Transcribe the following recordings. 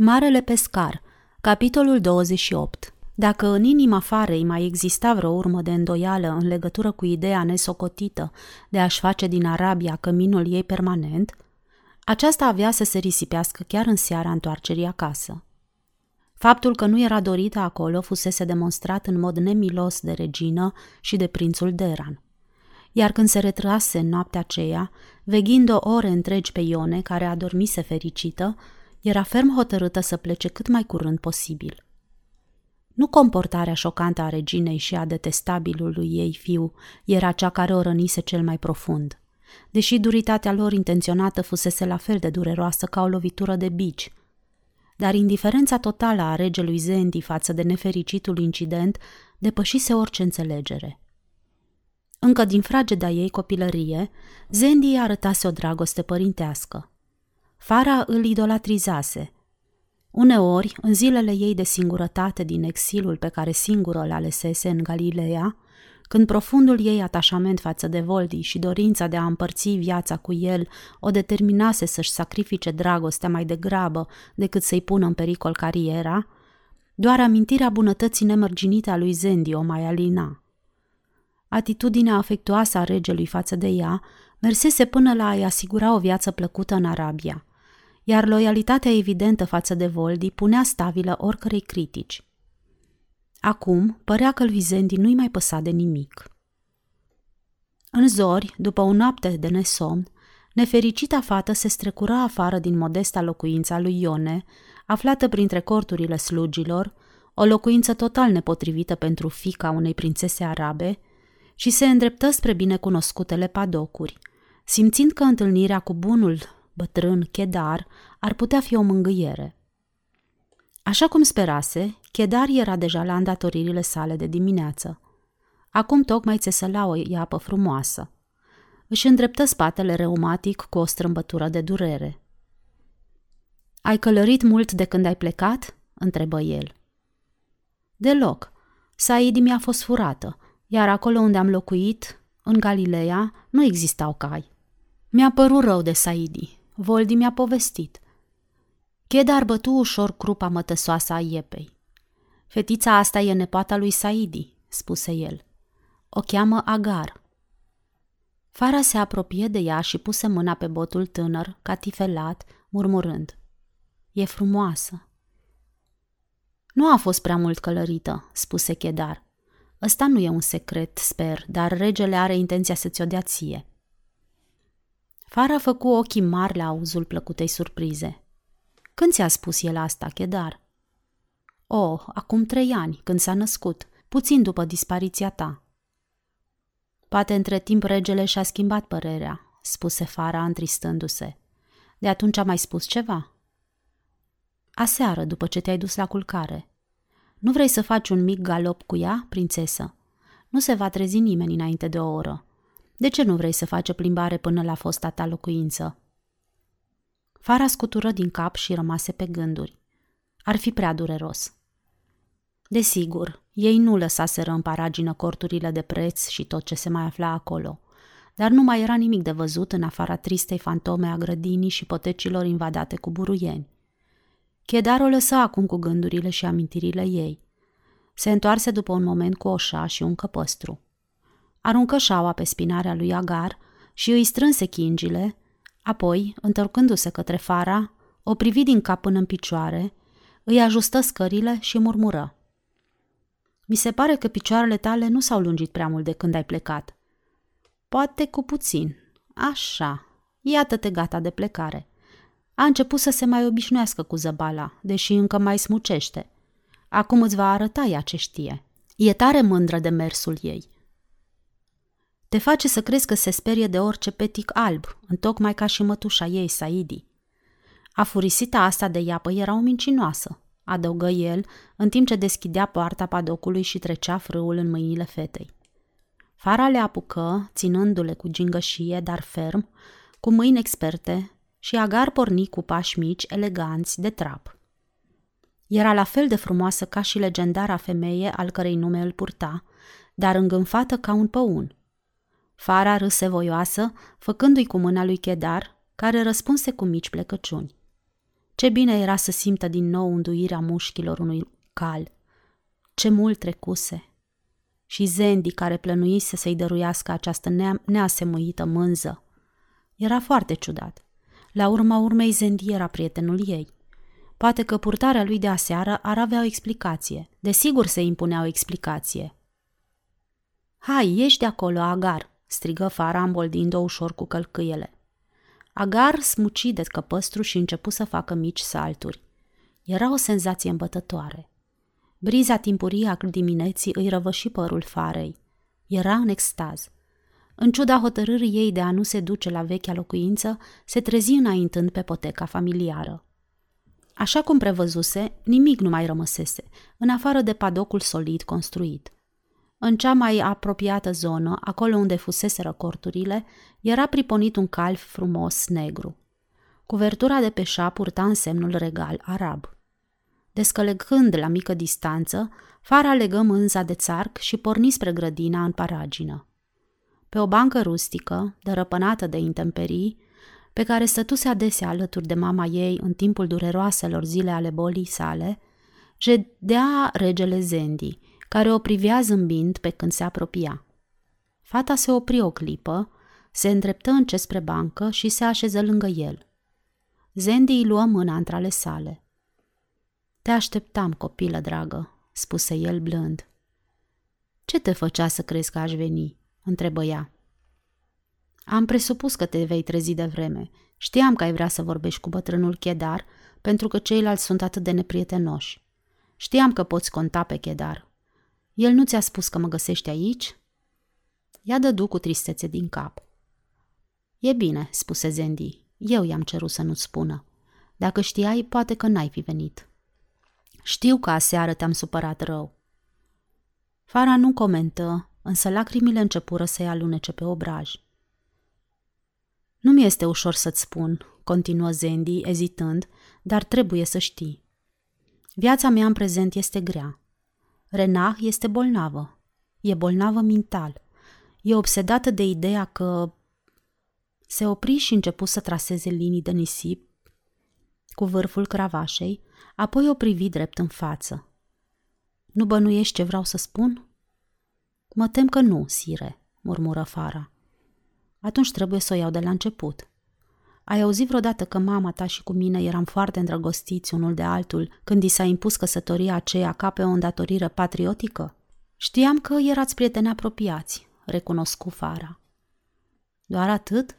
Marele pescar, capitolul 28 Dacă în inima farei mai exista vreo urmă de îndoială în legătură cu ideea nesocotită de a-și face din Arabia căminul ei permanent, aceasta avea să se risipească chiar în seara întoarcerii acasă. Faptul că nu era dorită acolo fusese demonstrat în mod nemilos de regină și de prințul Deran. Iar când se retrase în noaptea aceea, veghind o ore întregi pe Ione, care adormise fericită, era ferm hotărâtă să plece cât mai curând posibil. Nu comportarea șocantă a reginei și a detestabilului ei fiu era cea care o rănise cel mai profund. Deși duritatea lor intenționată fusese la fel de dureroasă ca o lovitură de bici, dar indiferența totală a regelui Zendi față de nefericitul incident depășise orice înțelegere. Încă din frageda ei copilărie, Zendi arătase o dragoste părintească. Fara îl idolatrizase. Uneori, în zilele ei de singurătate din exilul pe care singură îl alesese în Galileea, când profundul ei atașament față de Voldi și dorința de a împărți viața cu el o determinase să-și sacrifice dragostea mai degrabă decât să-i pună în pericol cariera, doar amintirea bunătății nemărginite a lui Zendi o mai alina. Atitudinea afectuoasă a regelui față de ea mersese până la a-i asigura o viață plăcută în Arabia iar loialitatea evidentă față de Voldi punea stabilă oricărei critici. Acum părea că lui Zendi nu-i mai păsa de nimic. În zori, după o noapte de nesomn, nefericita fată se strecura afară din modesta locuința lui Ione, aflată printre corturile slugilor, o locuință total nepotrivită pentru fica unei prințese arabe, și se îndreptă spre binecunoscutele padocuri, simțind că întâlnirea cu bunul bătrân, chedar, ar putea fi o mângâiere. Așa cum sperase, Chedar era deja la îndatoririle sale de dimineață. Acum tocmai țesăla o iapă frumoasă. Își îndreptă spatele reumatic cu o strâmbătură de durere. Ai călărit mult de când ai plecat?" întrebă el. Deloc. Saidi mi-a fost furată, iar acolo unde am locuit, în Galileea, nu existau cai. Mi-a părut rău de Saidi, Voldi mi-a povestit. Chedar bătu ușor crupa mătăsoasă a iepei. Fetița asta e nepoata lui Saidi, spuse el. O cheamă Agar. Fara se apropie de ea și puse mâna pe botul tânăr, catifelat, murmurând. E frumoasă. Nu a fost prea mult călărită, spuse Chedar. Ăsta nu e un secret, sper, dar regele are intenția să-ți o dea ție. Fara făcu ochii mari la auzul plăcutei surprize. Când ți-a spus el asta, Chedar? Oh, acum trei ani, când s-a născut, puțin după dispariția ta. Poate între timp regele și-a schimbat părerea, spuse Fara întristându-se. De atunci a mai spus ceva? Aseară, după ce te-ai dus la culcare. Nu vrei să faci un mic galop cu ea, prințesă? Nu se va trezi nimeni înainte de o oră. De ce nu vrei să faci o plimbare până la fosta ta locuință? Fara scutură din cap și rămase pe gânduri. Ar fi prea dureros. Desigur, ei nu lăsaseră în paragină corturile de preț și tot ce se mai afla acolo, dar nu mai era nimic de văzut în afara tristei fantome a grădinii și potecilor invadate cu buruieni. Chedar o lăsă acum cu gândurile și amintirile ei. Se întoarse după un moment cu oșa și un căpăstru aruncă șaua pe spinarea lui Agar și îi strânse chingile, apoi, întorcându-se către Fara, o privi din cap până în picioare, îi ajustă scările și murmură. Mi se pare că picioarele tale nu s-au lungit prea mult de când ai plecat. Poate cu puțin. Așa. Iată-te gata de plecare. A început să se mai obișnuiască cu zăbala, deși încă mai smucește. Acum îți va arăta ea ce știe. E tare mândră de mersul ei. Te face să crezi că se sperie de orice petic alb, întocmai ca și mătușa ei, Saidi. Afurisita asta de iapă era o mincinoasă, adăugă el, în timp ce deschidea poarta padocului și trecea frâul în mâinile fetei. Fara le apucă, ținându-le cu gingășie, dar ferm, cu mâini experte, și Agar porni cu pași mici, eleganți, de trap. Era la fel de frumoasă ca și legendara femeie al cărei nume îl purta, dar îngânfată ca un păun. Fara râse voioasă, făcându-i cu mâna lui Chedar, care răspunse cu mici plecăciuni. Ce bine era să simtă din nou înduirea mușchilor unui cal. Ce mult trecuse. Și Zendi, care plănuise să-i dăruiască această neasemuită mânză. Era foarte ciudat. La urma urmei, Zendi era prietenul ei. Poate că purtarea lui de aseară ar avea o explicație. Desigur se impunea o explicație. Hai, ieși de acolo, Agar!" Strigă Fara îmboldind-o ușor cu călcâiele. Agar smuci de căpăstru și începu să facă mici salturi. Era o senzație îmbătătoare. Briza timpurie a dimineții îi răvăși părul farei. Era în extaz. În ciuda hotărârii ei de a nu se duce la vechea locuință, se trezi înaintând pe poteca familiară. Așa cum prevăzuse, nimic nu mai rămăsese, în afară de padocul solid construit. În cea mai apropiată zonă, acolo unde fuseseră corturile, era priponit un calf frumos negru. Cuvertura de pe șa purta însemnul regal arab. Descălegând la mică distanță, fara legă mânza de țarc și porni spre grădina în paragină. Pe o bancă rustică, dărăpânată de intemperii, pe care stătuse adesea alături de mama ei în timpul dureroaselor zile ale bolii sale, jedea regele Zendi, care o privea zâmbind pe când se apropia. Fata se opri o clipă, se îndreptă încet spre bancă și se așeză lângă el. Zendi îi luă mâna între ale sale. Te așteptam, copilă dragă, spuse el blând. Ce te făcea să crezi că aș veni? întrebă ea. Am presupus că te vei trezi de vreme. Știam că ai vrea să vorbești cu bătrânul Chedar, pentru că ceilalți sunt atât de neprietenoși. Știam că poți conta pe Chedar. El nu ți-a spus că mă găsești aici? Ea dădu cu tristețe din cap. E bine, spuse Zendi. Eu i-am cerut să nu-ți spună. Dacă știai, poate că n-ai fi venit. Știu că aseară te-am supărat rău. Fara nu comentă, însă lacrimile începură să-i alunece pe obraj. Nu mi este ușor să-ți spun, continuă Zendi, ezitând, dar trebuie să știi. Viața mea în prezent este grea. Renah este bolnavă. E bolnavă mental. E obsedată de ideea că... Se opri și începu să traseze linii de nisip cu vârful cravașei, apoi o privi drept în față. Nu bănuiești ce vreau să spun? Mă tem că nu, sire, murmură Fara. Atunci trebuie să o iau de la început. Ai auzit vreodată că mama ta și cu mine eram foarte îndrăgostiți unul de altul când i s-a impus căsătoria aceea ca pe o îndatorire patriotică? Știam că erați prieteni apropiați, recunoscu Fara. Doar atât?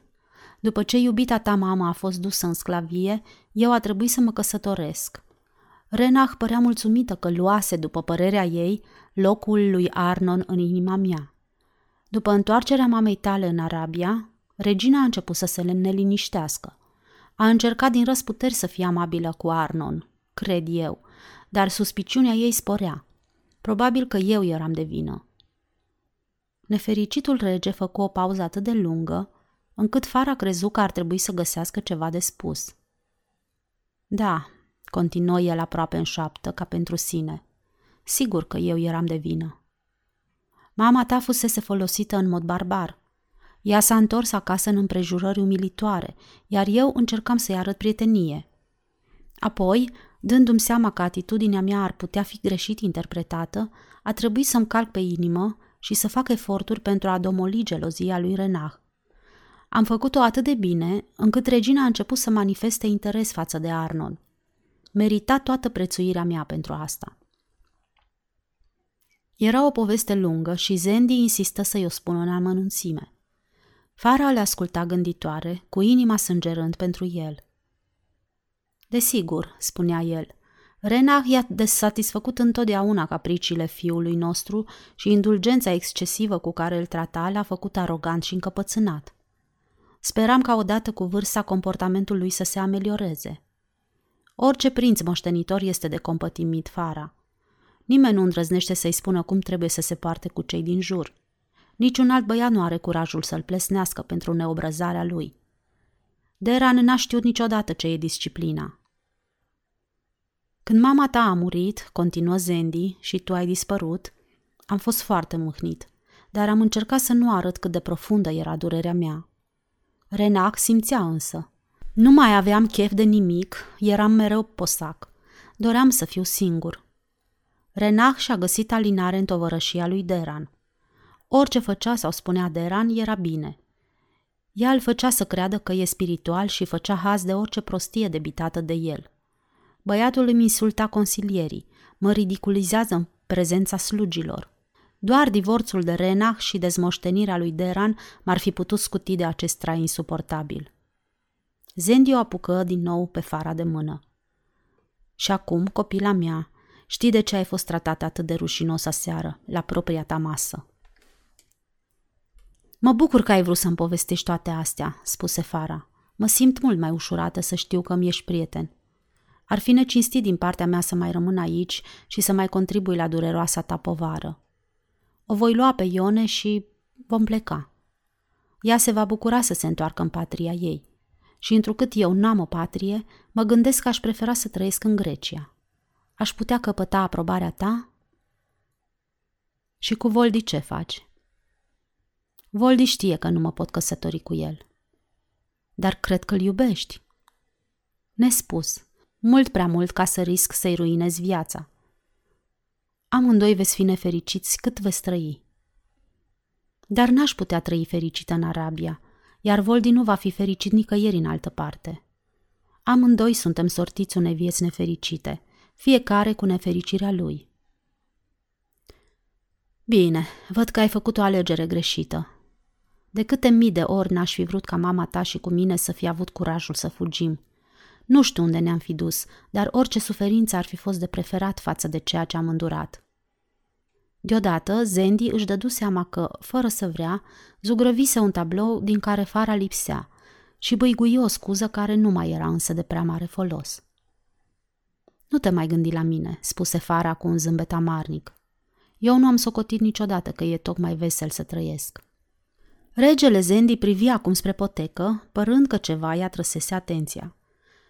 După ce iubita ta mama a fost dusă în sclavie, eu a trebuit să mă căsătoresc. Renach părea mulțumită că luase, după părerea ei, locul lui Arnon în inima mea. După întoarcerea mamei tale în Arabia, regina a început să se neliniștească. A încercat din răsputeri să fie amabilă cu Arnon, cred eu, dar suspiciunea ei sporea. Probabil că eu eram de vină. Nefericitul rege făcu o pauză atât de lungă, încât Fara crezu că ar trebui să găsească ceva de spus. Da, continuă el aproape în șoaptă, ca pentru sine. Sigur că eu eram de vină. Mama ta fusese folosită în mod barbar. Ea s-a întors acasă în împrejurări umilitoare, iar eu încercam să-i arăt prietenie. Apoi, dându-mi seama că atitudinea mea ar putea fi greșit interpretată, a trebuit să-mi calc pe inimă și să fac eforturi pentru a domoli gelozia lui Renah. Am făcut-o atât de bine, încât regina a început să manifeste interes față de Arnold. Merita toată prețuirea mea pentru asta. Era o poveste lungă și Zendi insistă să-i o spună în amănunțime. Fara le asculta gânditoare, cu inima sângerând pentru el. Desigur, spunea el, Renach i-a desatisfăcut întotdeauna capriciile fiului nostru și indulgența excesivă cu care îl trata l-a făcut arogant și încăpățânat. Speram ca odată cu vârsta comportamentul lui să se amelioreze. Orice prinț moștenitor este de compătimit fara. Nimeni nu îndrăznește să-i spună cum trebuie să se poarte cu cei din jur. Niciun alt băiat nu are curajul să-l plesnească pentru neobrăzarea lui. Deran n-a știut niciodată ce e disciplina. Când mama ta a murit, continuă Zendi, și tu ai dispărut, am fost foarte mâhnit, dar am încercat să nu arăt cât de profundă era durerea mea. Renac simțea însă. Nu mai aveam chef de nimic, eram mereu posac. Doream să fiu singur. Renach și-a găsit alinare în tovărășia lui Deran. Orice făcea sau spunea Deran era bine. Ea îl făcea să creadă că e spiritual și făcea haz de orice prostie debitată de el. Băiatul îmi insulta consilierii, mă ridiculizează în prezența slugilor. Doar divorțul de Renach și dezmoștenirea lui Deran m-ar fi putut scuti de acest trai insuportabil. Zendi o apucă din nou pe fara de mână. Și acum, copila mea, știi de ce ai fost tratată atât de rușinos aseară, la propria ta masă. Mă bucur că ai vrut să-mi povestești toate astea, spuse Fara. Mă simt mult mai ușurată să știu că mi ești prieten. Ar fi necinstit din partea mea să mai rămân aici și să mai contribui la dureroasa ta povară. O voi lua pe Ione și vom pleca. Ea se va bucura să se întoarcă în patria ei. Și întrucât eu n-am o patrie, mă gândesc că aș prefera să trăiesc în Grecia. Aș putea căpăta aprobarea ta? Și cu Voldi ce faci? Voldi știe că nu mă pot căsători cu el. Dar cred că îl iubești. Nespus, mult prea mult ca să risc să-i ruinez viața. Amândoi veți fi nefericiți cât veți trăi. Dar n-aș putea trăi fericită în Arabia, iar Voldi nu va fi fericit nicăieri în altă parte. Amândoi suntem sortiți unei vieți nefericite, fiecare cu nefericirea lui. Bine, văd că ai făcut o alegere greșită. De câte mii de ori n-aș fi vrut ca mama ta și cu mine să fi avut curajul să fugim. Nu știu unde ne-am fi dus, dar orice suferință ar fi fost de preferat față de ceea ce am îndurat. Deodată, Zendi își dădu seama că, fără să vrea, zugrăvise un tablou din care fara lipsea și băigui o scuză care nu mai era însă de prea mare folos. Nu te mai gândi la mine, spuse fara cu un zâmbet amarnic. Eu nu am socotit niciodată că e tocmai vesel să trăiesc. Regele Zendi privia acum spre potecă, părând că ceva i-a trăsese atenția.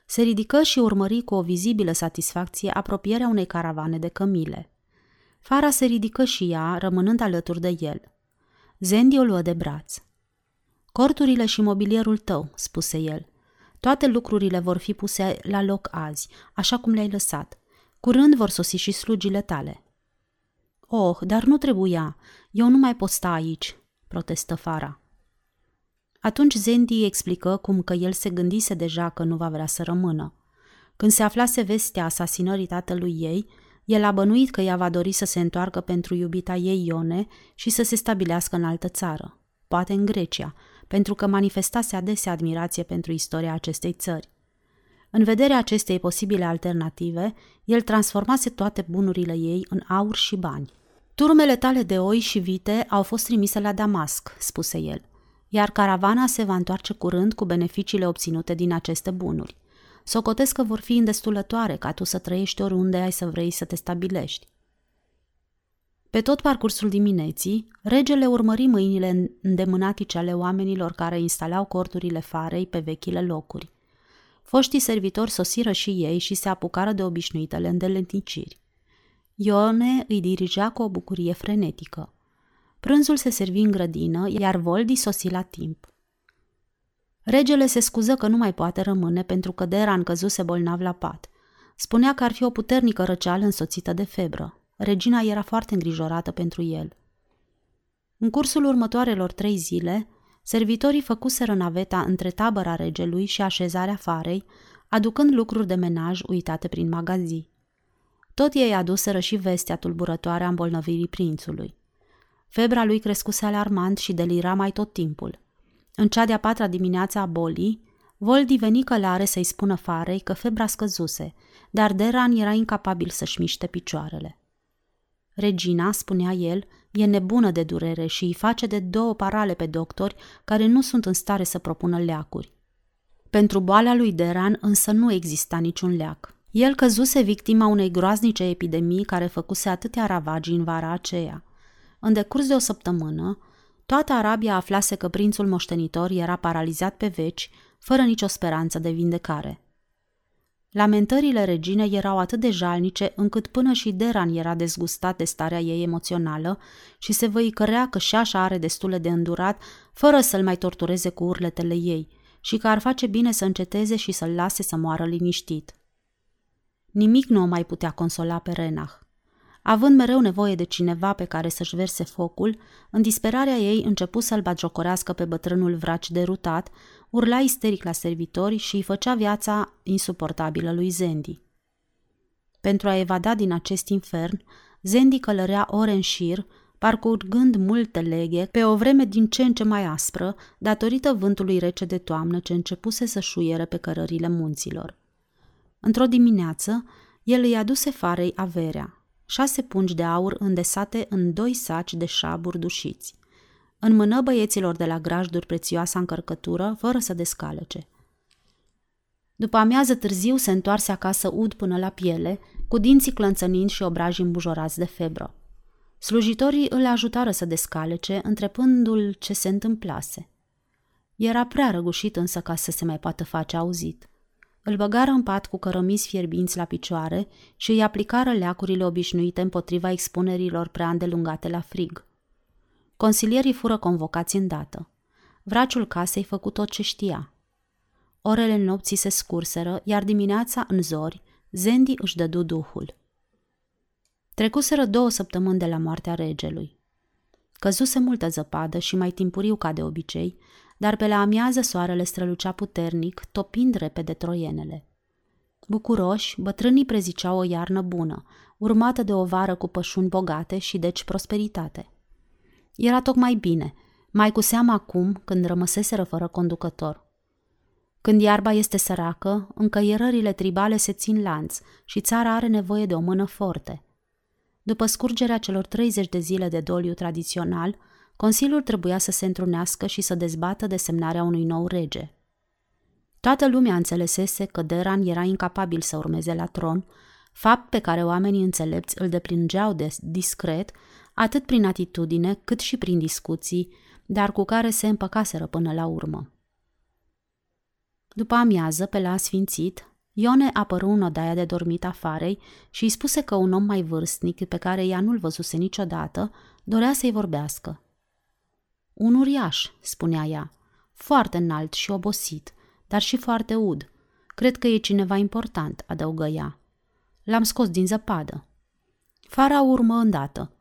Se ridică și urmări cu o vizibilă satisfacție apropierea unei caravane de cămile. Fara se ridică și ea, rămânând alături de el. Zendi o luă de braț. Corturile și mobilierul tău, spuse el. Toate lucrurile vor fi puse la loc azi, așa cum le-ai lăsat. Curând vor sosi și slugile tale. Oh, dar nu trebuia. Eu nu mai pot sta aici, protestă Fara. Atunci Zendi explică cum că el se gândise deja că nu va vrea să rămână. Când se aflase vestea asasinării tatălui ei, el a bănuit că ea va dori să se întoarcă pentru iubita ei Ione și să se stabilească în altă țară, poate în Grecia, pentru că manifestase adesea admirație pentru istoria acestei țări. În vederea acestei posibile alternative, el transformase toate bunurile ei în aur și bani. Turmele tale de oi și vite au fost trimise la Damasc, spuse el, iar caravana se va întoarce curând cu beneficiile obținute din aceste bunuri. Socotesc că vor fi îndestulătoare ca tu să trăiești oriunde ai să vrei să te stabilești. Pe tot parcursul dimineții, regele urmări mâinile îndemânatice ale oamenilor care instalau corturile farei pe vechile locuri. Foștii servitori sosiră și ei și se apucară de obișnuitele îndeletniciri. Ione îi dirigea cu o bucurie frenetică. Prânzul se servi în grădină, iar Voldi sosi la timp. Regele se scuză că nu mai poate rămâne pentru că Deran căzuse bolnav la pat. Spunea că ar fi o puternică răceală însoțită de febră. Regina era foarte îngrijorată pentru el. În cursul următoarelor trei zile, servitorii făcuseră naveta între tabăra regelui și așezarea farei, aducând lucruri de menaj uitate prin magazii. Tot ei aduseră și vestea tulburătoare a îmbolnăvirii prințului. Febra lui crescuse alarmant și delira mai tot timpul. În cea de-a patra dimineață a bolii, Voldi veni călare să-i spună farei că febra scăzuse, dar Deran era incapabil să-și miște picioarele. Regina, spunea el, e nebună de durere și îi face de două parale pe doctori care nu sunt în stare să propună leacuri. Pentru boala lui Deran însă nu exista niciun leac. El căzuse victima unei groaznice epidemii care făcuse atâtea ravagii în vara aceea. În decurs de o săptămână, toată Arabia aflase că prințul moștenitor era paralizat pe veci, fără nicio speranță de vindecare. Lamentările reginei erau atât de jalnice încât până și Deran era dezgustat de starea ei emoțională și se văicărea că și șașa are destule de îndurat fără să-l mai tortureze cu urletele ei, și că ar face bine să înceteze și să-l lase să moară liniștit. Nimic nu o mai putea consola pe Renach. Având mereu nevoie de cineva pe care să-și verse focul, în disperarea ei începu să-l bagiocorească pe bătrânul vraci derutat, urla isteric la servitori și îi făcea viața insuportabilă lui Zendi. Pentru a evada din acest infern, Zendi călărea ore în șir, parcurgând multe leghe pe o vreme din ce în ce mai aspră, datorită vântului rece de toamnă ce începuse să șuiere pe cărările munților. Într-o dimineață, el îi aduse farei averea, șase pungi de aur îndesate în doi saci de șaburi dușiți. În mână băieților de la grajduri prețioasa încărcătură, fără să descalece. După amiază târziu se întoarse acasă ud până la piele, cu dinții clănțănind și obrajii îmbujorați de febră. Slujitorii îl ajutară să descalece, întrepându-l ce se întâmplase. Era prea răgușit însă ca să se mai poată face auzit. Îl băgară în pat cu cărămizi fierbinți la picioare și îi aplicară leacurile obișnuite împotriva expunerilor prea îndelungate la frig. Consilierii fură convocați îndată. Vraciul casei făcut tot ce știa. Orele nopții se scurseră, iar dimineața, în zori, Zendi își dădu duhul. Trecuseră două săptămâni de la moartea regelui. Căzuse multă zăpadă și mai timpuriu ca de obicei, dar pe la amiază soarele strălucea puternic, topind repede troienele. Bucuroși, bătrânii preziceau o iarnă bună, urmată de o vară cu pășuni bogate și deci prosperitate. Era tocmai bine, mai cu seamă acum când rămăseseră fără conducător. Când iarba este săracă, încăierările tribale se țin lanț și țara are nevoie de o mână forte. După scurgerea celor 30 de zile de doliu tradițional, Consiliul trebuia să se întrunească și să dezbată desemnarea unui nou rege. Toată lumea înțelesese că Deran era incapabil să urmeze la tron, fapt pe care oamenii înțelepți îl deplângeau de discret, atât prin atitudine cât și prin discuții, dar cu care se împăcaseră până la urmă. După amiază, pe la sfințit, Ione apăru în odaia de dormit afarei și îi spuse că un om mai vârstnic, pe care ea nu-l văzuse niciodată, dorea să-i vorbească. Un uriaș, spunea ea, foarte înalt și obosit, dar și foarte ud. Cred că e cineva important, adăugă ea. L-am scos din zăpadă. Fara urmă îndată.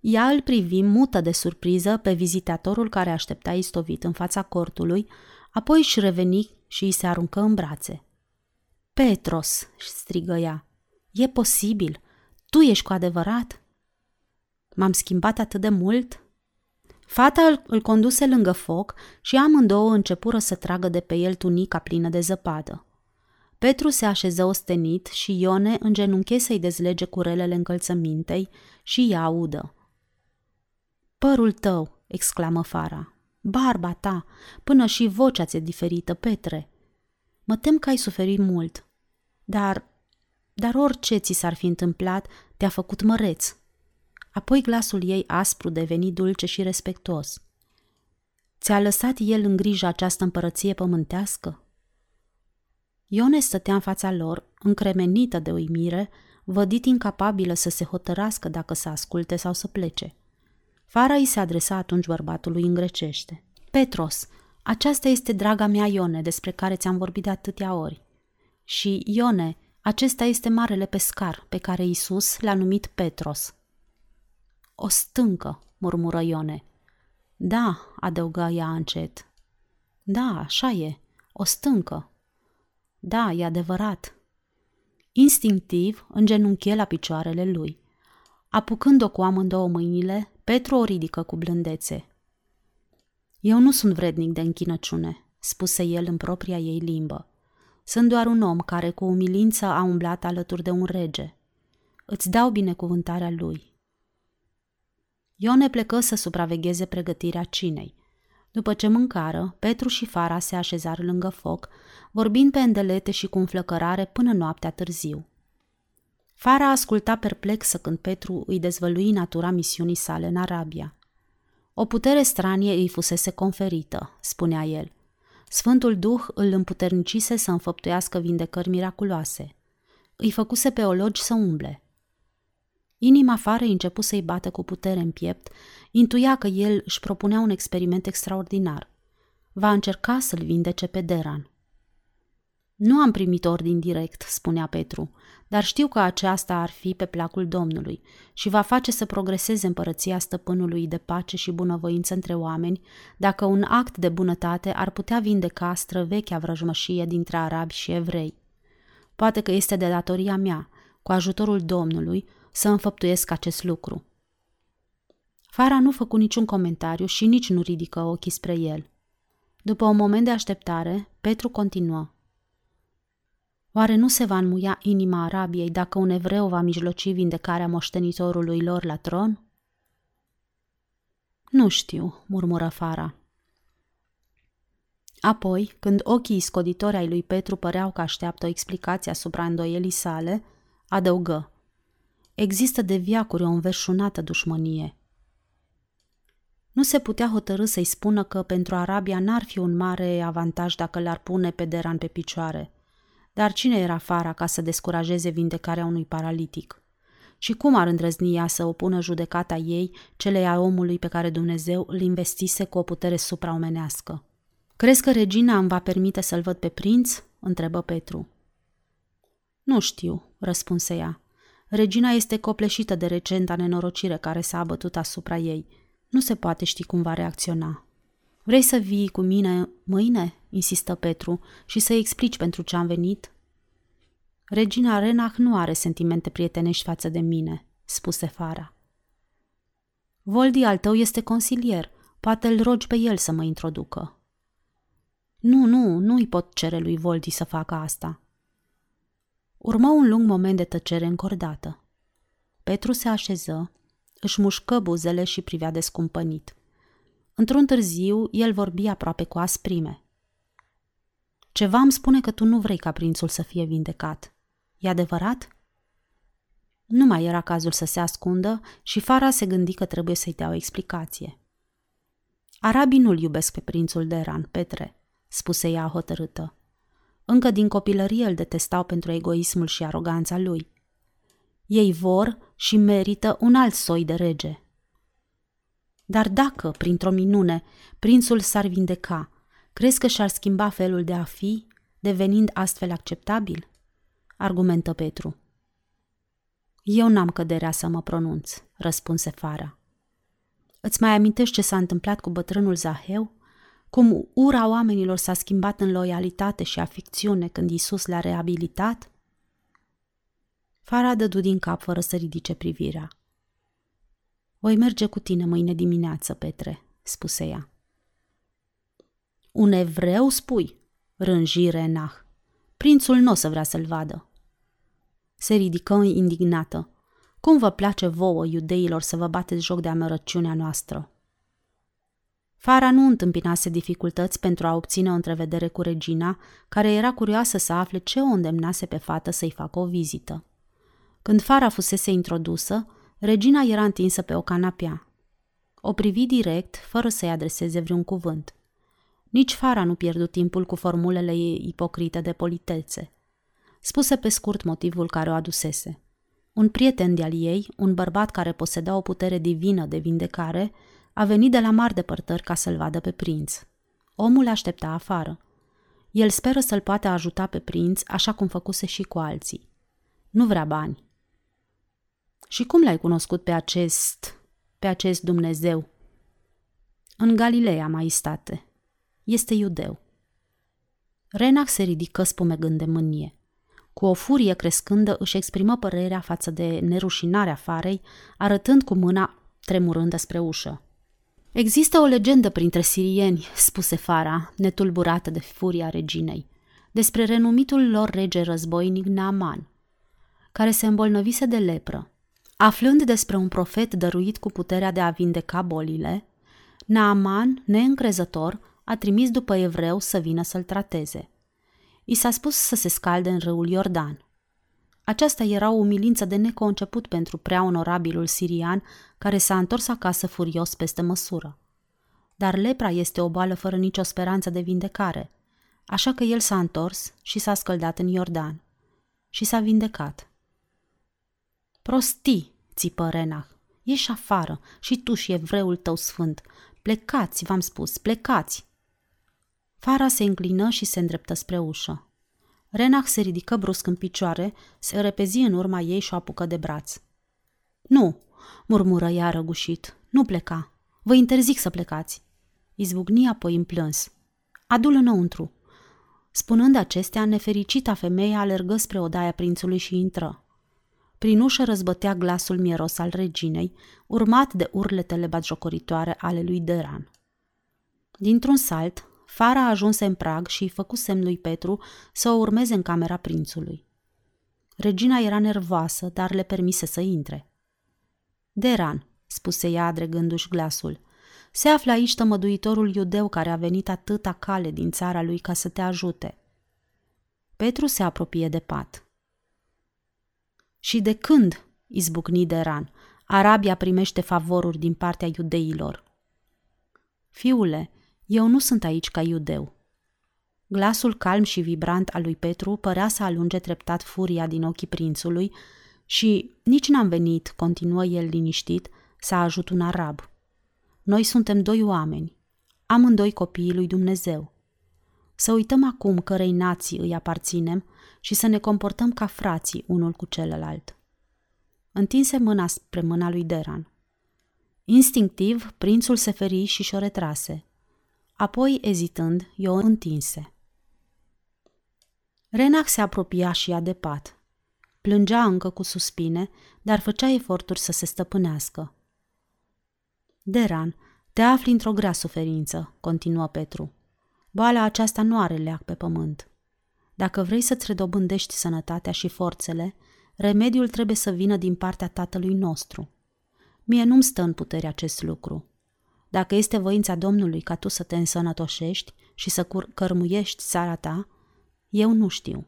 Ea îl privi mută de surpriză pe vizitatorul care aștepta istovit în fața cortului, apoi își reveni și îi se aruncă în brațe. Petros, strigă ea, e posibil? Tu ești cu adevărat? M-am schimbat atât de mult? Fata îl, îl conduse lângă foc și amândouă începură să tragă de pe el tunica plină de zăpadă. Petru se așeză ostenit și Ione îngenunche să-i dezlege curelele încălțămintei și ea audă. Părul tău, exclamă Fara, barba ta, până și vocea ți-e diferită, Petre. Mă tem că ai suferit mult, dar, dar orice ți s-ar fi întâmplat, te-a făcut măreț. Apoi glasul ei aspru deveni dulce și respectuos. Ți-a lăsat el în grijă această împărăție pământească? Ione stătea în fața lor, încremenită de uimire, vădit incapabilă să se hotărască dacă să asculte sau să plece. Fara îi se adresa atunci bărbatului în grecește. Petros, aceasta este draga mea Ione, despre care ți-am vorbit de atâtea ori. Și Ione, acesta este marele pescar, pe care Isus l-a numit Petros. O stâncă, murmură Ione. Da, adăugă ea încet. Da, așa e, o stâncă. Da, e adevărat. Instinctiv îngenunchie la picioarele lui. Apucând-o cu amândouă mâinile, Petru o ridică cu blândețe. Eu nu sunt vrednic de închinăciune, spuse el în propria ei limbă. Sunt doar un om care cu umilință a umblat alături de un rege. Îți dau binecuvântarea lui. Ione plecă să supravegheze pregătirea cinei. După ce mâncară, Petru și Fara se așezară lângă foc, vorbind pe îndelete și cu înflăcărare până noaptea târziu. Fara asculta perplexă când Petru îi dezvălui natura misiunii sale în Arabia. O putere stranie îi fusese conferită, spunea el. Sfântul Duh îl împuternicise să înfăptuiască vindecări miraculoase. Îi făcuse pe ologi să umble. Inima Farei începu să-i bată cu putere în piept, intuia că el își propunea un experiment extraordinar. va încerca să-l vindece pe Deran. Nu am primit ordin direct, spunea Petru, dar știu că aceasta ar fi pe placul Domnului și va face să progreseze împărăția stăpânului de pace și bunăvoință între oameni, dacă un act de bunătate ar putea vindeca străvechea vrăjmășie dintre arabi și evrei. Poate că este de datoria mea, cu ajutorul Domnului, să înfăptuiesc acest lucru. Fara nu făcu niciun comentariu și nici nu ridică ochii spre el. După un moment de așteptare, Petru continuă. Oare nu se va înmuia inima Arabiei dacă un evreu va mijloci vindecarea moștenitorului lor la tron? Nu știu, murmură Fara. Apoi, când ochii scoditori ai lui Petru păreau că așteaptă o explicație asupra îndoielii sale, adăugă. Există de viacuri o înverșunată dușmănie. Nu se putea hotărâ să-i spună că pentru Arabia n-ar fi un mare avantaj dacă l-ar pune pe Deran pe picioare – dar cine era Fara ca să descurajeze vindecarea unui paralitic? Și cum ar îndrăzni ea să opună judecata ei celei a omului pe care Dumnezeu îl investise cu o putere supraomenească? Crezi că regina îmi va permite să-l văd pe prinț? întrebă Petru. Nu știu, răspunse ea. Regina este copleșită de recenta nenorocire care s-a abătut asupra ei. Nu se poate ști cum va reacționa. Vrei să vii cu mine mâine?" insistă Petru, și să-i explici pentru ce am venit?" Regina Renach nu are sentimente prietenești față de mine," spuse Fara. Voldi al tău este consilier, poate îl rogi pe el să mă introducă." Nu, nu, nu îi pot cere lui Voldi să facă asta." Urmă un lung moment de tăcere încordată. Petru se așeză, își mușcă buzele și privea descumpănit. Într-un târziu, el vorbi aproape cu asprime. Ceva îmi spune că tu nu vrei ca prințul să fie vindecat. E adevărat? Nu mai era cazul să se ascundă și Fara se gândi că trebuie să-i dea o explicație. Arabii nu-l iubesc pe prințul de Ran, Petre, spuse ea hotărâtă. Încă din copilărie îl detestau pentru egoismul și aroganța lui. Ei vor și merită un alt soi de rege, dar dacă, printr-o minune, prințul s-ar vindeca, crezi că și-ar schimba felul de a fi, devenind astfel acceptabil? Argumentă Petru. Eu n-am căderea să mă pronunț, răspunse Fara. Îți mai amintești ce s-a întâmplat cu bătrânul Zaheu? Cum ura oamenilor s-a schimbat în loialitate și aficțiune când Isus l-a reabilitat? Fara dădu din cap fără să ridice privirea. Voi merge cu tine mâine dimineață, Petre, spuse ea. Un evreu, spui? Rânji Renah. Prințul nu o să vrea să-l vadă. Se ridică indignată. Cum vă place vouă, iudeilor, să vă bateți joc de amărăciunea noastră? Fara nu întâmpinase dificultăți pentru a obține o întrevedere cu regina, care era curioasă să afle ce o îndemnase pe fată să-i facă o vizită. Când Fara fusese introdusă, Regina era întinsă pe o canapea. O privi direct, fără să-i adreseze vreun cuvânt. Nici Fara nu pierdu timpul cu formulele ei ipocrite de politețe. Spuse pe scurt motivul care o adusese. Un prieten de-al ei, un bărbat care poseda o putere divină de vindecare, a venit de la mari depărtări ca să-l vadă pe prinț. Omul aștepta afară. El speră să-l poată ajuta pe prinț așa cum făcuse și cu alții. Nu vrea bani, și cum l-ai cunoscut pe acest, pe acest Dumnezeu? În Galileea, maistate. Este iudeu. Renach se ridică spumegând de mânie. Cu o furie crescândă își exprimă părerea față de nerușinarea farei, arătând cu mâna tremurând spre ușă. Există o legendă printre sirieni, spuse Fara, netulburată de furia reginei, despre renumitul lor rege războinic Naaman, care se îmbolnăvise de lepră Aflând despre un profet dăruit cu puterea de a vindeca bolile, Naaman, neîncrezător, a trimis după evreu să vină să-l trateze. I s-a spus să se scalde în râul Iordan. Aceasta era o umilință de neconceput pentru prea onorabilul sirian care s-a întors acasă furios peste măsură. Dar lepra este o boală fără nicio speranță de vindecare, așa că el s-a întors și s-a scăldat în Iordan. Și s-a vindecat. Prostii, țipă Renach. Ieși afară și tu și evreul tău sfânt. Plecați, v-am spus, plecați. Fara se înclină și se îndreptă spre ușă. Renach se ridică brusc în picioare, se repezi în urma ei și o apucă de braț. Nu, murmură ea răgușit, nu pleca. Vă interzic să plecați. Izbucni apoi în plâns. Adul înăuntru. Spunând acestea, nefericita femeie alergă spre odaia prințului și intră. Prin ușă răzbătea glasul mieros al reginei, urmat de urletele batjocoritoare ale lui Deran. Dintr-un salt, Fara ajunse în prag și îi făcu semn lui Petru să o urmeze în camera prințului. Regina era nervoasă, dar le permise să intre. Deran, spuse ea adregându-și glasul, se află aici tămăduitorul iudeu care a venit atâta cale din țara lui ca să te ajute. Petru se apropie de pat. Și de când, izbucni Deran, Arabia primește favoruri din partea iudeilor? Fiule, eu nu sunt aici ca iudeu. Glasul calm și vibrant al lui Petru părea să alunge treptat furia din ochii prințului și nici n-am venit, continuă el liniștit, să ajut un arab. Noi suntem doi oameni, amândoi copiii lui Dumnezeu. Să uităm acum cărei nații îi aparținem și să ne comportăm ca frații unul cu celălalt. Întinse mâna spre mâna lui Deran. Instinctiv, prințul se feri și și-o retrase. Apoi, ezitând, i-o întinse. Renac se apropia și ea de pat. Plângea încă cu suspine, dar făcea eforturi să se stăpânească. Deran, te afli într-o grea suferință, continuă Petru. Boala aceasta nu are leac pe pământ. Dacă vrei să-ți redobândești sănătatea și forțele, remediul trebuie să vină din partea tatălui nostru. Mie nu-mi stă în putere acest lucru. Dacă este voința Domnului ca tu să te însănătoșești și să cărmuiești țara ta, eu nu știu.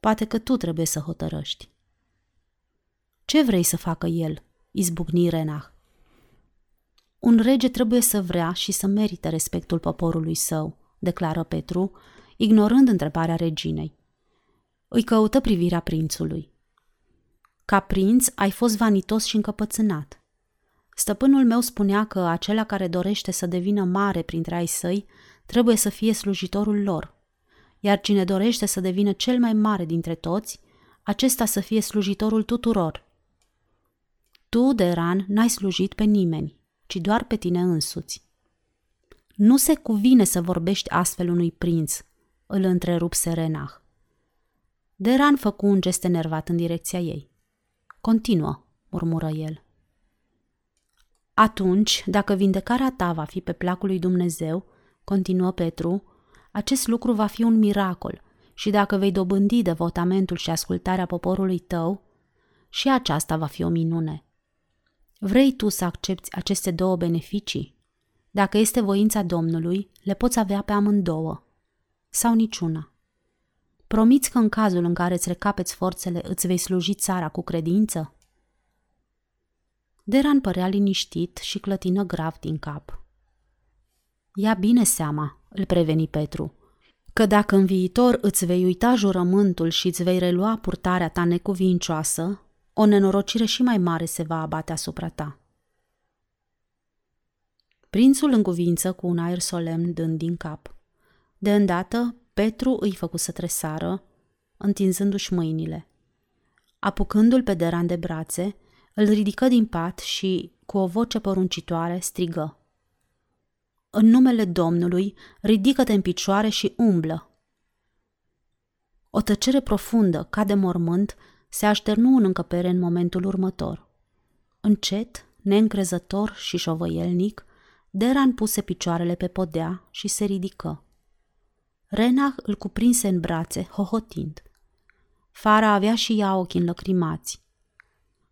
Poate că tu trebuie să hotărăști. Ce vrei să facă el? izbucni Renach. Un rege trebuie să vrea și să merite respectul poporului său, declară Petru, ignorând întrebarea reginei. Îi căută privirea prințului. Ca prinț ai fost vanitos și încăpățânat. Stăpânul meu spunea că acela care dorește să devină mare printre ai săi trebuie să fie slujitorul lor, iar cine dorește să devină cel mai mare dintre toți, acesta să fie slujitorul tuturor. Tu, Deran, n-ai slujit pe nimeni, ci doar pe tine însuți. Nu se cuvine să vorbești astfel unui prinț, îl întrerupse Renah. Deran făcu un gest enervat în direcția ei. Continuă, murmură el. Atunci, dacă vindecarea ta va fi pe placul lui Dumnezeu, continuă Petru, acest lucru va fi un miracol și dacă vei dobândi devotamentul și ascultarea poporului tău, și aceasta va fi o minune. Vrei tu să accepti aceste două beneficii? Dacă este voința Domnului, le poți avea pe amândouă. Sau niciuna. Promiți că în cazul în care îți recapeți forțele, îți vei sluji țara cu credință? Deran părea liniștit și clătină grav din cap. Ia bine seama, îl preveni Petru, că dacă în viitor îți vei uita jurământul și îți vei relua purtarea ta necuvincioasă, o nenorocire și mai mare se va abate asupra ta. Prințul încuvință cu un aer solemn dând din cap. De îndată, Petru îi făcu să tresară, întinzându-și mâinile. Apucându-l pe deran de brațe, îl ridică din pat și, cu o voce poruncitoare, strigă. În numele Domnului, ridică-te în picioare și umblă. O tăcere profundă, ca de mormânt, se așternu în încăpere în momentul următor. Încet, neîncrezător și șovăielnic, Deran puse picioarele pe podea și se ridică. Renach îl cuprinse în brațe, hohotind. Fara avea și ea ochii înlăcrimați.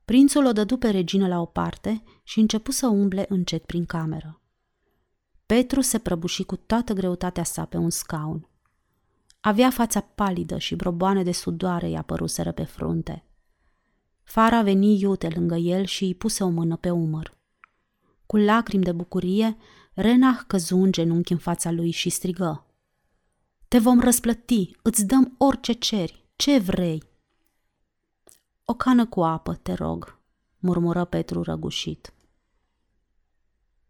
Prințul o dădu pe regină la o parte și începu să umble încet prin cameră. Petru se prăbuși cu toată greutatea sa pe un scaun. Avea fața palidă și broboane de sudoare i-a păruseră pe frunte. Fara veni iute lângă el și îi puse o mână pe umăr. Cu lacrimi de bucurie, Renah căzu în genunchi în fața lui și strigă. Te vom răsplăti, îți dăm orice ceri, ce vrei. O cană cu apă, te rog, murmură Petru răgușit.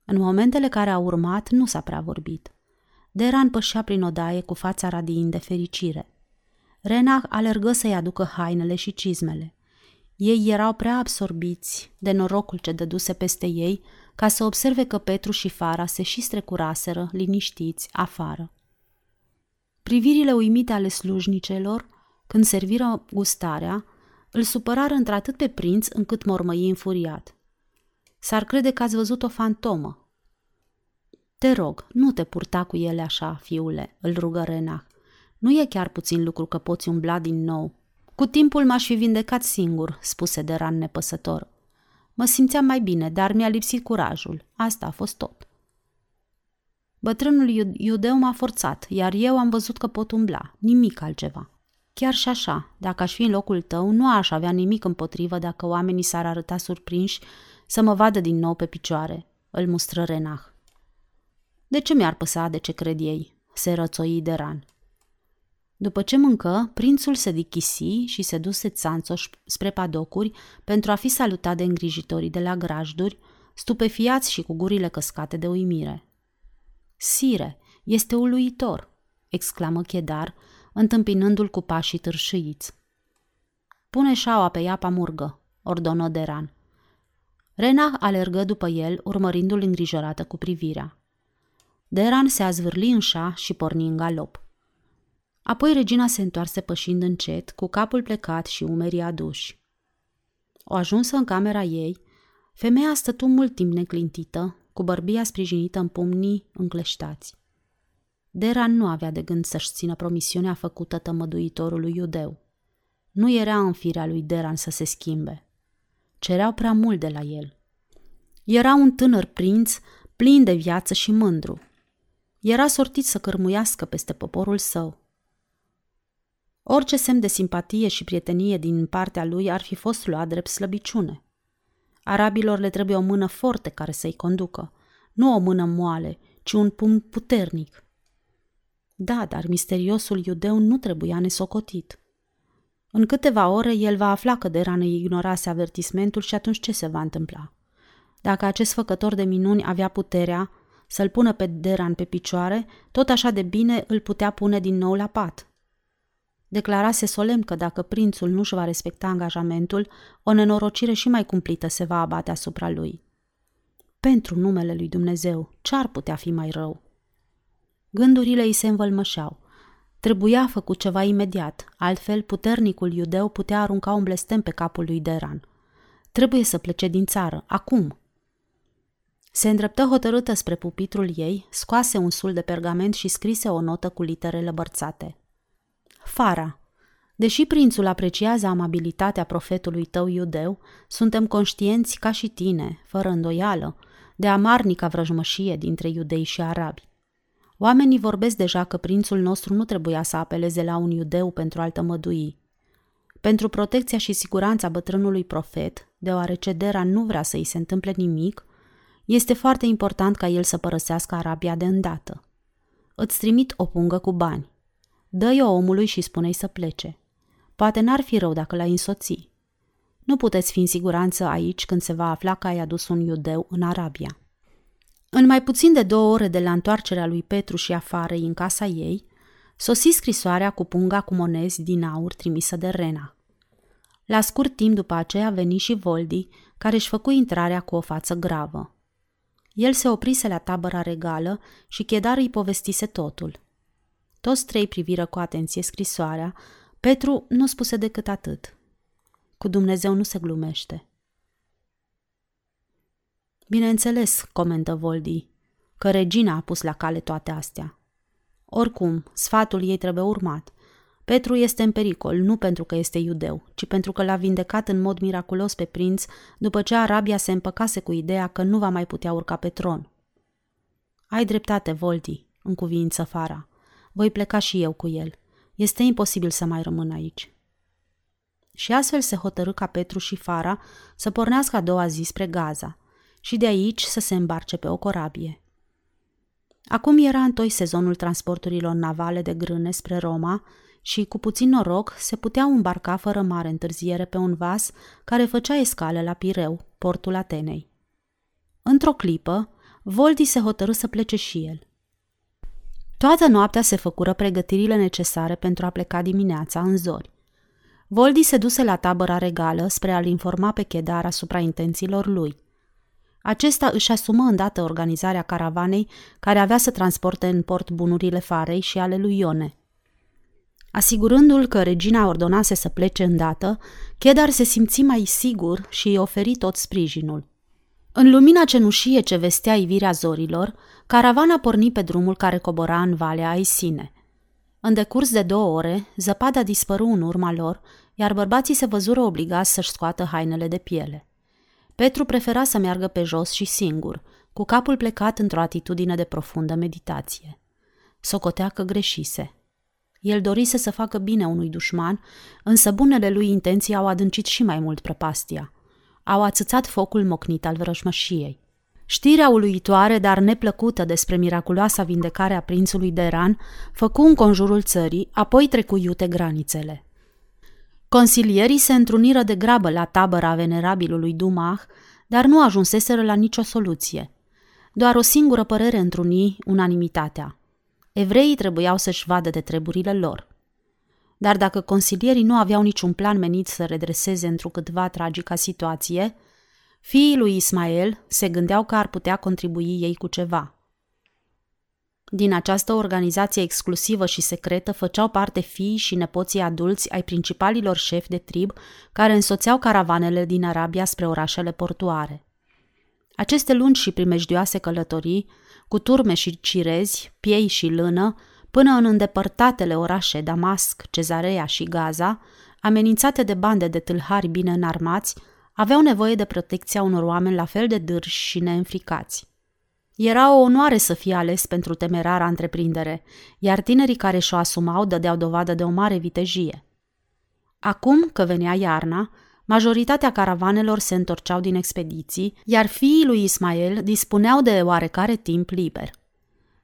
În momentele care au urmat, nu s-a prea vorbit. Deran pășea prin odaie cu fața radiind de fericire. Renach alergă să-i aducă hainele și cizmele. Ei erau prea absorbiți de norocul ce dăduse peste ei ca să observe că Petru și Fara se și strecuraseră, liniștiți, afară. Privirile uimite ale slujnicelor, când serviră gustarea, îl supărară într-atât pe prinț încât mormăi înfuriat. S-ar crede că ați văzut o fantomă. Te rog, nu te purta cu ele așa, fiule, îl rugă Renach. Nu e chiar puțin lucru că poți umbla din nou. Cu timpul m-aș fi vindecat singur, spuse Deran nepăsător. Mă simțeam mai bine, dar mi-a lipsit curajul. Asta a fost tot. Bătrânul iudeu m-a forțat, iar eu am văzut că pot umbla, nimic altceva. Chiar și așa, dacă aș fi în locul tău, nu aș avea nimic împotrivă dacă oamenii s-ar arăta surprinși să mă vadă din nou pe picioare, îl mustră Renah. De ce mi-ar păsa de ce cred ei? se rățoi Deran. După ce mâncă, prințul se dichisi și se duse țanțoș spre padocuri pentru a fi salutat de îngrijitorii de la grajduri, stupefiați și cu gurile căscate de uimire. Sire, este uluitor!" exclamă Chedar, întâmpinându-l cu pașii târșâiți. Pune șaua pe iapa murgă, ordonă Deran. Rena alergă după el, urmărindu-l îngrijorată cu privirea. Deran se azvârli în șa și porni în galop. Apoi regina se întoarse pășind încet, cu capul plecat și umerii aduși. O ajunsă în camera ei, femeia stătu mult timp neclintită, cu bărbia sprijinită în pumnii încleștați. Deran nu avea de gând să-și țină promisiunea făcută tămăduitorului iudeu. Nu era în firea lui Deran să se schimbe. Cereau prea mult de la el. Era un tânăr prinț, plin de viață și mândru. Era sortit să cărmuiască peste poporul său. Orice semn de simpatie și prietenie din partea lui ar fi fost luat drept slăbiciune. Arabilor le trebuie o mână forte care să-i conducă, nu o mână moale, ci un pumn puternic. Da, dar misteriosul iudeu nu trebuia nesocotit. În câteva ore el va afla că Deran îi ignorase avertismentul și atunci ce se va întâmpla? Dacă acest făcător de minuni avea puterea să-l pună pe Deran pe picioare, tot așa de bine îl putea pune din nou la pat. Declarase solemn că dacă prințul nu-și va respecta angajamentul, o nenorocire și mai cumplită se va abate asupra lui. Pentru numele lui Dumnezeu, ce ar putea fi mai rău? Gândurile îi se învălmășeau. Trebuia făcut ceva imediat, altfel puternicul iudeu putea arunca un blestem pe capul lui Deran. Trebuie să plece din țară, acum. Se îndreptă hotărâtă spre pupitrul ei, scoase un sul de pergament și scrise o notă cu litere lăbărțate. Fara, deși prințul apreciază amabilitatea profetului tău iudeu, suntem conștienți ca și tine, fără îndoială, de amarnica vrăjmășie dintre iudei și arabi. Oamenii vorbesc deja că prințul nostru nu trebuia să apeleze la un iudeu pentru a-l tămădui. Pentru protecția și siguranța bătrânului profet, deoarece Dera nu vrea să îi se întâmple nimic, este foarte important ca el să părăsească Arabia de îndată. Îți trimit o pungă cu bani. Dă-i o omului și spune-i să plece. Poate n-ar fi rău dacă l-ai însoți. Nu puteți fi în siguranță aici când se va afla că ai adus un iudeu în Arabia. În mai puțin de două ore de la întoarcerea lui Petru și afară în casa ei, sosi scrisoarea cu punga cu monezi din aur trimisă de Rena. La scurt timp după aceea veni și Voldi, care își făcu intrarea cu o față gravă. El se oprise la tabăra regală și Chedar îi povestise totul. Toți trei priviră cu atenție scrisoarea, Petru nu spuse decât atât. Cu Dumnezeu nu se glumește. Bineînțeles, comentă Voldi, că regina a pus la cale toate astea. Oricum, sfatul ei trebuie urmat. Petru este în pericol, nu pentru că este iudeu, ci pentru că l-a vindecat în mod miraculos pe prinț după ce Arabia se împăcase cu ideea că nu va mai putea urca pe tron. Ai dreptate, Voldi, în cuvință Fara. Voi pleca și eu cu el. Este imposibil să mai rămân aici. Și astfel se hotărâ ca Petru și Fara să pornească a doua zi spre Gaza și de aici să se îmbarce pe o corabie. Acum era întoi sezonul transporturilor navale de grâne spre Roma și, cu puțin noroc, se puteau îmbarca fără mare întârziere pe un vas care făcea escale la Pireu, portul Atenei. Într-o clipă, Voldi se hotărâ să plece și el – Toată noaptea se făcură pregătirile necesare pentru a pleca dimineața în zori. Voldi se duse la tabăra regală spre a-l informa pe Chedar asupra intențiilor lui. Acesta își asumă îndată organizarea caravanei care avea să transporte în port bunurile farei și ale lui Ione. Asigurându-l că regina ordonase să plece îndată, Chedar se simți mai sigur și îi oferi tot sprijinul. În lumina cenușie ce vestea ivirea zorilor, caravana porni pe drumul care cobora în Valea Aisine. În decurs de două ore, zăpada dispăru în urma lor, iar bărbații se văzură obligați să-și scoată hainele de piele. Petru prefera să meargă pe jos și singur, cu capul plecat într-o atitudine de profundă meditație. Socotea că greșise. El dorise să facă bine unui dușman, însă bunele lui intenții au adâncit și mai mult prăpastia. Au ațățat focul mocnit al vrăjmășiei. Știrea uluitoare, dar neplăcută despre miraculoasa vindecare a prințului de Ran făcu în conjurul țării, apoi trecu iute granițele. Consilierii se întruniră de grabă la tabăra venerabilului Dumah, dar nu ajunseseră la nicio soluție. Doar o singură părere întruni unanimitatea. Evreii trebuiau să-și vadă de treburile lor. Dar dacă consilierii nu aveau niciun plan menit să redreseze într-o câtva tragica situație, fiii lui Ismael se gândeau că ar putea contribui ei cu ceva – din această organizație exclusivă și secretă făceau parte fiii și nepoții adulți ai principalilor șefi de trib care însoțeau caravanele din Arabia spre orașele portuare. Aceste lungi și primejdioase călătorii, cu turme și cirezi, piei și lână, până în îndepărtatele orașe Damasc, Cezarea și Gaza, amenințate de bande de tâlhari bine înarmați, aveau nevoie de protecția unor oameni la fel de dârși și neînfricați. Era o onoare să fie ales pentru temerara întreprindere, iar tinerii care și-o asumau dădeau dovadă de o mare vitejie. Acum că venea iarna, majoritatea caravanelor se întorceau din expediții, iar fiii lui Ismael dispuneau de oarecare timp liber.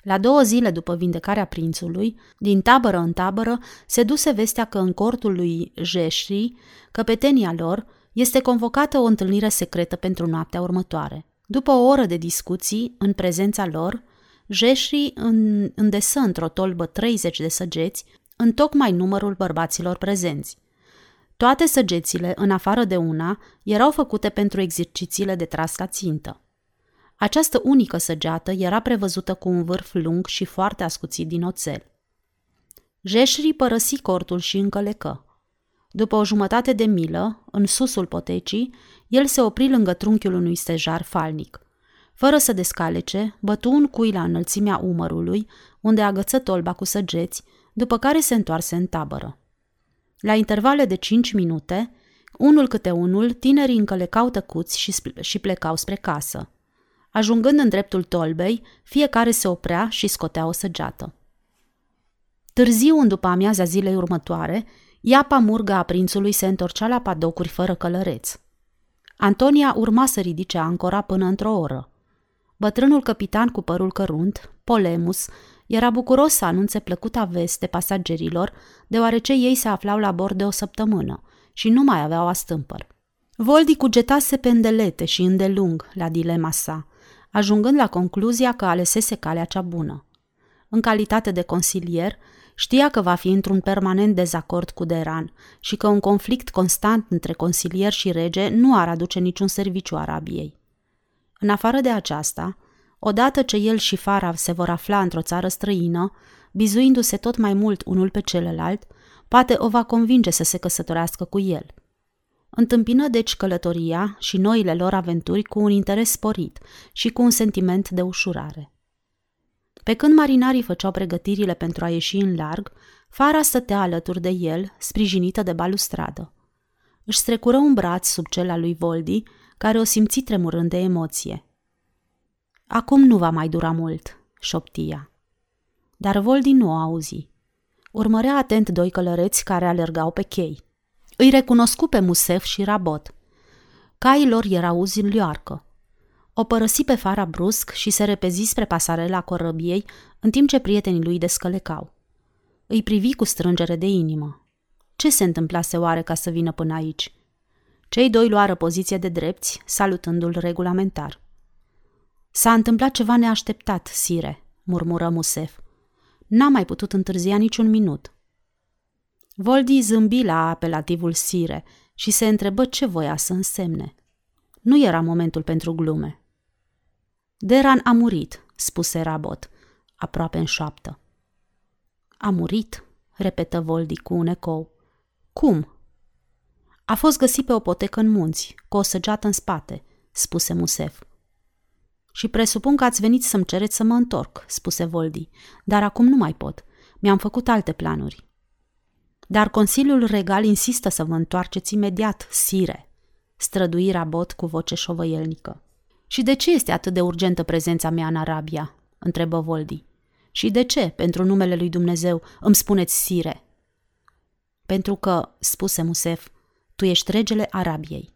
La două zile după vindecarea prințului, din tabără în tabără, se duse vestea că în cortul lui Jeșri, căpetenia lor, este convocată o întâlnire secretă pentru noaptea următoare. După o oră de discuții, în prezența lor, Jeșri îndesă într-o tolbă 30 de săgeți, în tocmai numărul bărbaților prezenți. Toate săgețile, în afară de una, erau făcute pentru exercițiile de tras la țintă. Această unică săgeată era prevăzută cu un vârf lung și foarte ascuțit din oțel. Jeșri părăsi cortul și încălecă. După o jumătate de milă, în susul potecii, el se opri lângă trunchiul unui stejar falnic. Fără să descalece, bătu un cui la înălțimea umărului, unde agăță tolba cu săgeți, după care se întoarse în tabără. La intervale de cinci minute, unul câte unul, tinerii încălecau tăcuți și, și plecau spre casă. Ajungând în dreptul tolbei, fiecare se oprea și scotea o săgeată. Târziu, în după amiaza zilei următoare, iapa murga a prințului se întorcea la padocuri fără călăreț. Antonia urma să ridice ancora până într-o oră. Bătrânul capitan cu părul cărunt, Polemus, era bucuros să anunțe plăcuta veste pasagerilor, deoarece ei se aflau la bord de o săptămână și nu mai aveau astâmpăr. Voldi cugetase pe îndelete și îndelung la dilema sa, ajungând la concluzia că alesese calea cea bună. În calitate de consilier, Știa că va fi într-un permanent dezacord cu Deran și că un conflict constant între consilier și rege nu ar aduce niciun serviciu Arabiei. În afară de aceasta, odată ce el și Fara se vor afla într-o țară străină, bizuindu-se tot mai mult unul pe celălalt, poate o va convinge să se căsătorească cu el. Întâmpină deci călătoria și noile lor aventuri cu un interes sporit și cu un sentiment de ușurare. Pe când marinarii făceau pregătirile pentru a ieși în larg, Fara stătea alături de el, sprijinită de balustradă. Își strecură un braț sub cel al lui Voldi, care o simți tremurând de emoție. Acum nu va mai dura mult, șoptia. Dar Voldi nu o auzi. Urmărea atent doi călăreți care alergau pe chei. Îi recunoscu pe Musef și Rabot. Caii lor erau uzi în lioarcă. O părăsi pe fara brusc și se repezi spre pasarela corăbiei, în timp ce prietenii lui descălecau. Îi privi cu strângere de inimă. Ce se întâmplase oare ca să vină până aici? Cei doi luară poziție de drepți, salutându-l regulamentar. S-a întâmplat ceva neașteptat, sire, murmură Musef. N-a mai putut întârzia niciun minut. Voldi zâmbi la apelativul Sire și se întrebă ce voia să însemne. Nu era momentul pentru glume. Deran a murit, spuse Rabot, aproape în șoaptă. A murit, repetă Voldi cu un ecou. Cum? A fost găsit pe o potecă în munți, cu o săgeată în spate, spuse Musef. Și presupun că ați venit să-mi cereți să mă întorc, spuse Voldi, dar acum nu mai pot. Mi-am făcut alte planuri. Dar Consiliul Regal insistă să vă întoarceți imediat, sire, strădui Rabot cu voce șovăielnică. Și de ce este atât de urgentă prezența mea în Arabia? întrebă Voldi. Și de ce, pentru numele lui Dumnezeu, îmi spuneți sire? Pentru că, spuse Musef, tu ești regele Arabiei.